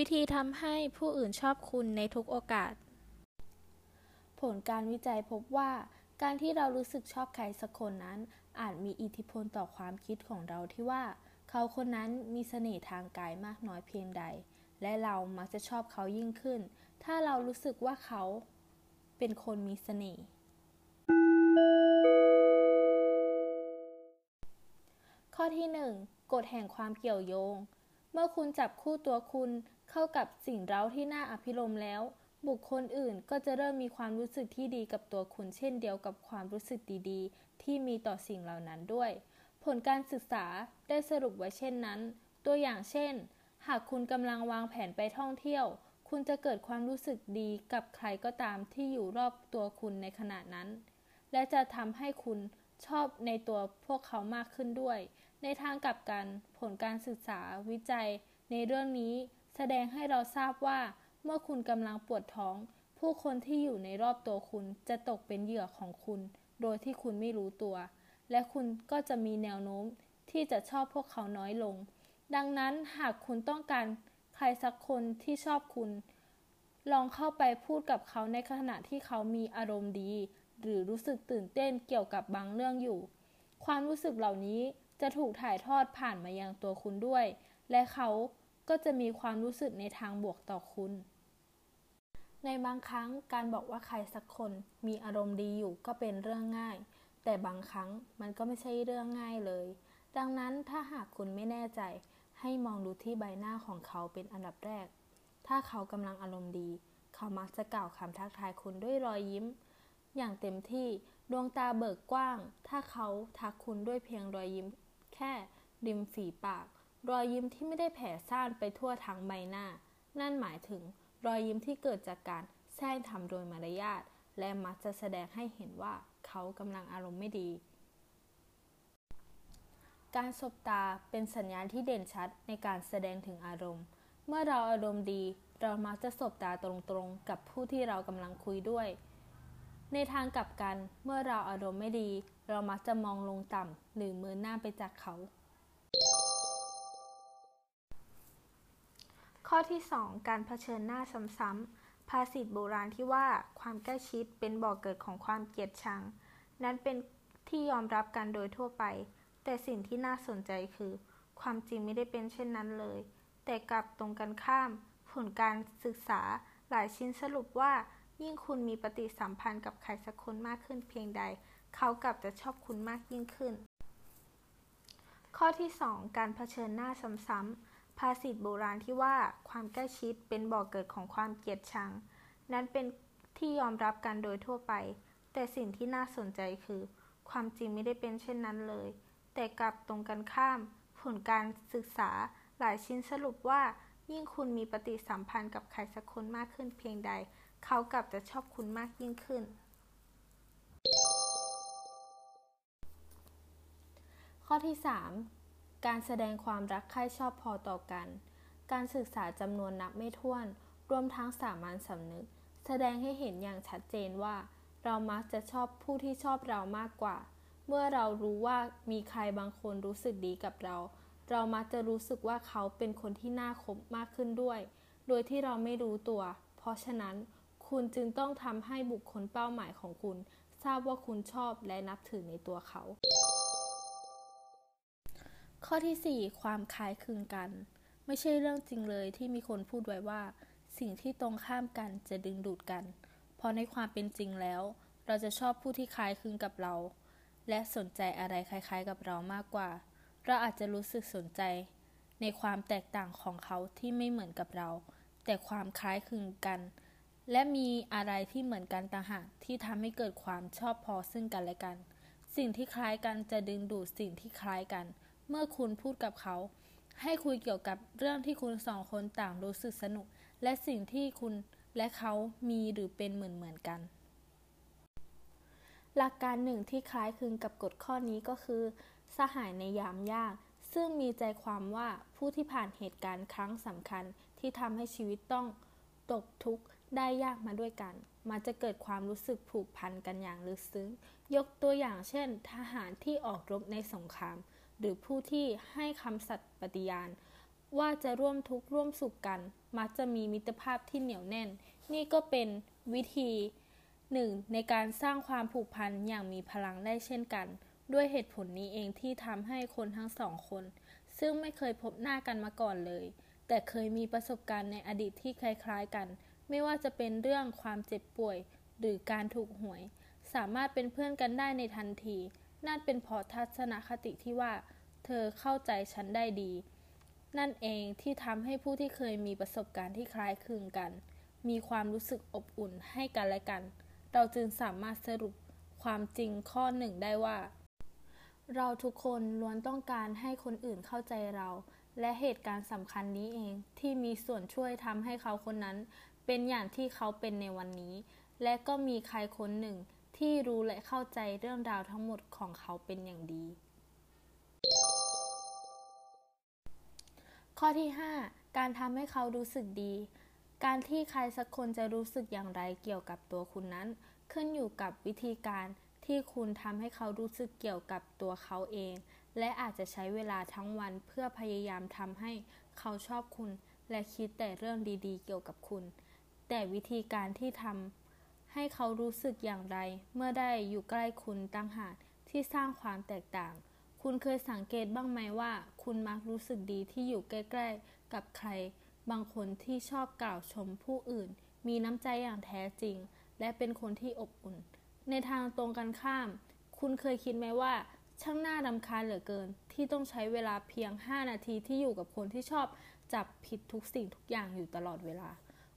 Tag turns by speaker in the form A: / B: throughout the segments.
A: วิธีทำให้ผู้อื่นชอบคุณในทุกโอกาส ผลการวิจัยพบว่า การที่เรารู้สึกชอบใครสักคนนั้น อาจมีอิทธิพลต่อความคิดของเราที่ว่า เขาคนนั้นมีเสน่ห์ทางกายมากน้อยเพียงใด และเรามักจะชอบเขายิ่งขึ้น ถ้าเรารู้สึกว่าเขาเป็นคนมีเสน่ห์ข้อที่ 1กฎแห่งความเกี่ยวโยง เมื่อคุณจับคู่ตัวคุณเข้ากับสิ่งเร้าที่น่าอภิรมแล้ว บุคคลอื่นก็จะเริ่มมีความรู้สึกที่ดีกับตัวคุณเช่นเดียวกับความรู้สึกดีๆ ที่มีต่อสิ่งเหล่านั้นด้วย ผลการศึกษาได้สรุปไว้เช่นนั้น ตัวอย่างเช่น หากคุณกำลังวางแผนไปท่องเที่ยว คุณจะเกิดความรู้สึกดีกับใครก็ตามที่อยู่รอบตัวคุณในขณะนั้น และจะทำให้คุณชอบในตัวพวกเขามากขึ้นด้วย ในทางกลับกัน ผลการศึกษาวิจัย ในเรื่องนี้แสดงให้เราทราบว่า เมื่อคุณกำลังปวดท้อง ผู้คนที่อยู่ในรอบตัวคุณจะตกเป็นเหยื่อของคุณ โดยที่คุณไม่รู้ตัว และคุณก็จะมีแนวโน้มที่จะชอบพวกเขาน้อยลง ดังนั้นหากคุณต้องการใครสักคนที่ชอบคุณ ลองเข้าไปพูดกับเขาในขณะที่เขามีอารมณ์ดี หรือรู้สึกตื่นเต้นเกี่ยวกับบางเรื่องอยู่ ความรู้สึกเหล่านี้ จะถูกถ่ายทอดผ่านมายังตัวคุณด้วย และเขาก็จะมีความรู้สึกในทางบวกต่อคุณ ในบางครั้งการบอกว่าใครสักคนมีอารมณ์ดีอยู่ก็เป็นเรื่องง่าย แต่บางครั้งมันก็ไม่ใช่เรื่องง่ายเลย ดังนั้นถ้าหากคุณไม่แน่ใจ ให้มองดูที่ใบหน้าของเขาเป็นอันดับแรก ถ้าเขากำลังอารมณ์ดี เขามักจะกล่าวคำทักทายคุณด้วยรอยยิ้ม อย่างเต็มที่ดวงตาเบิกกว้าง ถ้าเขาทักคุณด้วยเพียงรอยยิ้ม แค่ริมฝีปาก รอยยิ้มที่ไม่ได้แผ่ซ่านไปทั่วทั้งใบหน้า นั่นหมายถึงรอยยิ้มที่เกิดจากการแซงทำโดยมารยาทและมักจะแสดงให้เห็นว่าเขากำลังอารมณ์ไม่ดี การสบตาเป็นสัญญาณที่เด่นชัดในการแสดงถึงอารมณ์ เมื่อเราอารมณ์ดี เรามักจะสบตาตรงๆ กับผู้ที่เรากำลังคุยด้วย ในทางกลับกันเมื่อเราอารมณ์ไม่ดี เรามักจะมองลงต่ำหรือมือหน้าไปจากเขา ข้อที่ 2 การเผชิญหน้าซ้ำๆภาษิตโบราณที่ว่าความใกล้ชิดเป็นบ่อกเกิดของความเกลียดชัง นั้นเป็นที่ยอมรับกันโดยทั่วไป แต่สิ่งที่น่าสนใจคือ ความจริงไม่ได้เป็นเช่นนั้นเลย แต่กลับตรงกันข้าม ผลการศึกษาหลายชิ้นสรุปว่า ยิ่งคุณมีปฏิสัมพันธ์กับใครสักคนมากขึ้นเพียงใด เขากลับจะชอบคุณมากยิ่งขึ้น ข้อที่ 2 การเผชิญหน้าซ้ำๆภาษิตโบราณที่ว่าความใกล้ชิดเป็นบ่อกเกิดของความเกลียดชัง นั้นเป็นที่ยอมรับกันโดยทั่วไป แต่สิ่งที่น่าสนใจคือ ความจริงไม่ได้เป็นเช่นนั้นเลย แต่กลับตรงกันข้าม ผลการศึกษาหลายชิ้นสรุปว่า ยิ่งคุณมีปฏิสัมพันธ์กับใครสักคนมากขึ้นเพียงใด เขากลับจะชอบคุณมากยิ่งขึ้น ข้อที่ 3 การแสดงความรักใคร่ชอบพอต่อกัน การศึกษาจำนวนนับไม่ถ้วน รวมทั้งสามัญสำนึก แสดงให้เห็นอย่างชัดเจนว่า เรามักจะชอบผู้ที่ชอบเรามากกว่า เมื่อเรารู้ว่ามีใครบางคนรู้สึกดีกับเรา เรามักจะรู้สึกว่าเขาเป็นคนที่น่าคบมากขึ้นด้วย โดยที่เราไม่รู้ตัว เพราะฉะนั้น คุณจึงต้องทำให้บุคคลเป้าหมายของคุณ ทราบว่าคุณชอบและนับถือในตัวเขา ข้อที่ 4 ความคล้ายคลึงกัน ไม่ใช่เรื่องจริงเลยที่มีคนพูดไว้ว่า สิ่งที่ตรงข้ามกันจะดึงดูดกัน เพราะในความเป็นจริงแล้ว เราจะชอบผู้ที่คล้ายคลึงกับเรา และสนใจอะไรคล้าย ๆ กับเรามากกว่า เราอาจจะรู้สึกสนใจ ในความแตกต่างของเขาที่ไม่เหมือนกับเรา แต่ความคล้ายคลึงกัน และมีอะไรที่เหมือนกันต่างหากที่ทำให้เกิดความชอบพอซึ่งกันและกัน สิ่งที่คล้ายกันจะดึงดูดสิ่งที่คล้ายกัน เมื่อคุณพูดกับเขา ให้คุยเกี่ยวกับเรื่องที่คุณสองคนต่างรู้สึกสนุก และสิ่งที่คุณและเขามีหรือเป็นเหมือนเหมือนกัน หลักการหนึ่งที่คล้ายคลึงกับกฎข้อนี้ก็คือ สหายในยามยาก ซึ่งมีใจความว่าผู้ที่ผ่านเหตุการณ์ครั้งสำคัญที่ทำให้ชีวิตต้องตกทุกข์ ได้ยากมาด้วยกัน มันจะเกิดความรู้สึกผูกพันกันอย่างลึกซึ้ง ยกตัวอย่างเช่น ทหารที่ออกรบในสงคราม หรือผู้ที่ให้คำสัตย์ปฏิญาณ ว่าจะร่วมทุกข์ร่วมสุขกัน มักจะมีมิตรภาพที่เหนียวแน่น นี่ก็เป็นวิธีหนึ่งในการสร้างความผูกพันอย่างมีพลังได้เช่นกัน ด้วยเหตุผลนี้เองที่ทำให้คนทั้งสองคน ซึ่งไม่เคยพบหน้ากันมาก่อนเลย แต่เคยมีประสบการณ์ในอดีตที่คล้ายๆกัน ไม่ว่าจะเป็นเรื่องความเจ็บป่วย หรือการถูกหวย สามารถเป็นเพื่อนกันได้ในทันที นั่นเป็นเพราะทัศนคติที่ว่า เธอเข้าใจฉันได้ดี นั่นเองที่ทำให้ผู้ที่เคยมีประสบการณ์ที่คล้ายคลึงกัน มีความรู้สึกอบอุ่นให้กันและกัน เราจึงสามารถสรุปความจริงข้อหนึ่งได้ว่า เราทุกคนล้วนต้องการให้คนอื่นเข้าใจเราและเหตุการณ์สำคัญนี้เองที่มีส่วนช่วยทำให้เขาคนนั้น เป็นอย่างที่เขาเป็นในวันนี้ และก็มีใครคนหนึ่งที่รู้และเข้าใจเรื่องราวทั้งหมดของเขาเป็นอย่างดี ข้อที่ 5 การทำให้เขารู้สึกดี การที่ใครสักคนจะรู้สึกอย่างไรเกี่ยวกับตัวคุณนั้น ขึ้นอยู่กับวิธีการที่คุณทำให้เขารู้สึกเกี่ยวกับตัวเขาเอง และอาจจะใช้เวลาทั้งวันเพื่อพยายามทำให้เขาชอบคุณ และคิดแต่เรื่องดีๆ เกี่ยวกับคุณ แต่วิธีการที่ทำให้เขารู้สึกอย่างไร เมื่อได้อยู่ใกล้คุณตั้งหากที่สร้างความแตกต่าง คุณเคยสังเกตบ้างไหมว่า คุณมักรู้สึกดีที่อยู่ใกล้ๆ กับใคร บางคนที่ชอบกล่าวชมผู้อื่น มีน้ำใจอย่างแท้จริง และเป็นคนที่อบอุ่น ในทางตรงกันข้าม คุณเคยคิดไหมว่าช่างน่ารำคาญเหลือเกิน ที่ต้องใช้เวลาเพียง 5 นาทีที่อยู่กับคนที่ชอบจับผิดทุกสิ่งทุกอย่างอยู่ตลอดเวลา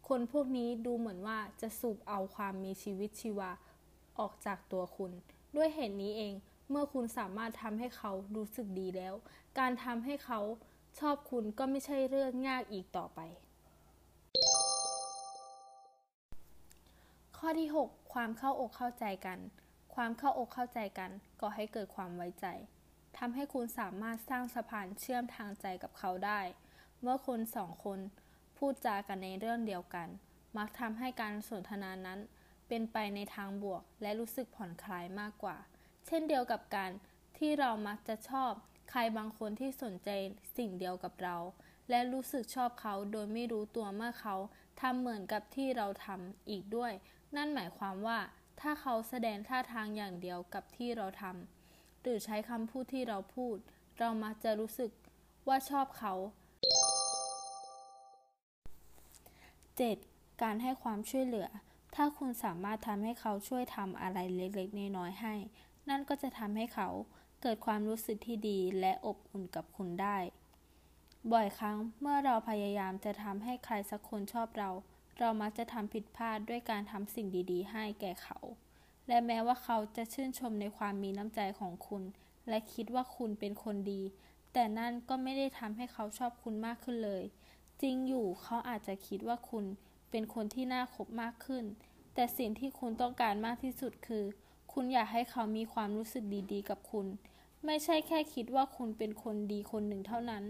A: คนพวกนี้ดูเหมือนว่าจะสูบเอาความมีชีวิตชีวาออกจากตัวคุณ ด้วยเหตุนี้เองเมื่อคุณสามารถทำให้เขารู้สึกดีแล้ว การทำให้เขาชอบคุณก็ไม่ใช่เรื่องยากอีกต่อไป ข้อที่ 6 ความเข้าอกเข้าใจกัน ความเข้าอกเข้าใจกันก่อให้เกิดความไว้ใจทำให้คุณสามารถสร้างสะพานเชื่อมทางใจกับเขาได้ เมื่อคนสองคน พูดจากันในเรื่องเดียวกัน มักทำให้การสนทนานั้นเป็นไปในทางบวกและรู้สึกผ่อนคลายมากกว่า เช่นเดียวกับการที่เรามักจะชอบใครบางคนที่สนใจสิ่งเดียวกับเรา และรู้สึกชอบเขาโดยไม่รู้ตัวเมื่อเขาทำเหมือนกับที่เราทำอีกด้วย นั่นหมายความว่า ถ้าเขาแสดงท่าทางอย่างเดียวกับที่เราทำหรือใช้คำพูดที่เราพูด เรามักจะรู้สึกว่าชอบเขา 7. การให้ความช่วยเหลือ ถ้าคุณสามารถทำให้เขาช่วยทำอะไรเล็กๆ น้อยๆให้ นั่นก็จะทำให้เขาเกิดความรู้สึกที่ดีและอบอุ่นกับคุณได้ บ่อยครั้งเมื่อเราพยายามจะทำให้ใครสักคนชอบเรา เรามักจะทำผิดพลาดด้วยการทำสิ่งดีๆ ให้แก่เขา และแม้ว่าเขาจะชื่นชมในความมีน้ำใจของคุณ และคิดว่าคุณเป็นคนดี แต่นั่นก็ไม่ได้ทำให้เขาชอบคุณมากขึ้นเลย จริงอยู่เขาอาจจะคิดว่าคุณเป็นคนที่น่าคบมากขึ้น แต่สิ่งที่คุณต้องการมากที่สุดคือ คุณอยากให้เขามีความรู้สึกดีๆ กับคุณ ไม่ใช่แค่คิดว่าคุณเป็นคนดีคนหนึ่งเท่านั้น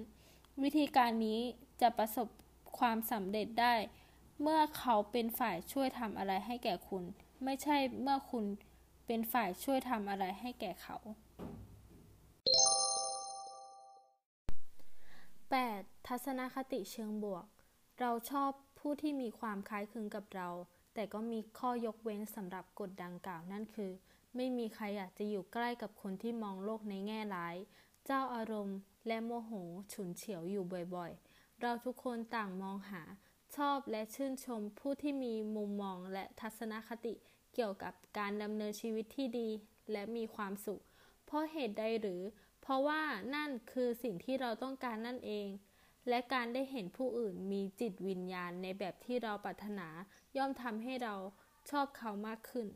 A: วิธีการนี้จะประสบความสำเร็จได้ เมื่อเขาเป็นฝ่ายช่วยทำอะไรให้แก่คุณ ไม่ใช่เมื่อคุณเป็นฝ่ายช่วยทำอะไรให้แก่เขา 8. ทัศนคติเชิงบวก เราชอบผู้ที่มีความคล้ายคลึงกับเรา แต่ก็มีข้อยกเว้นสำหรับกฎดังกล่าวนั่นคือ ไม่มีใครอยากจะอยู่ใกล้กับคนที่มองโลกในแง่ร้าย เจ้าอารมณ์ และโมโหฉุนเฉียวอยู่บ่อยๆ เราทุกคนต่างมองหา ชอบและชื่นชมผู้ที่มีมุมมองและทัศนคติเกี่ยวกับการดำเนินชีวิตที่ดี และมีความสุข เพราะเหตุใดหรือ ราะว่านั่นคือสิ่งที่เราต้องการนั่นเอง และการได้เห็นผู้อื่นมีจิตวิญญาณในแบบที่เราปรารถนา ย่อมทำให้เราชอบเขามากขึ้น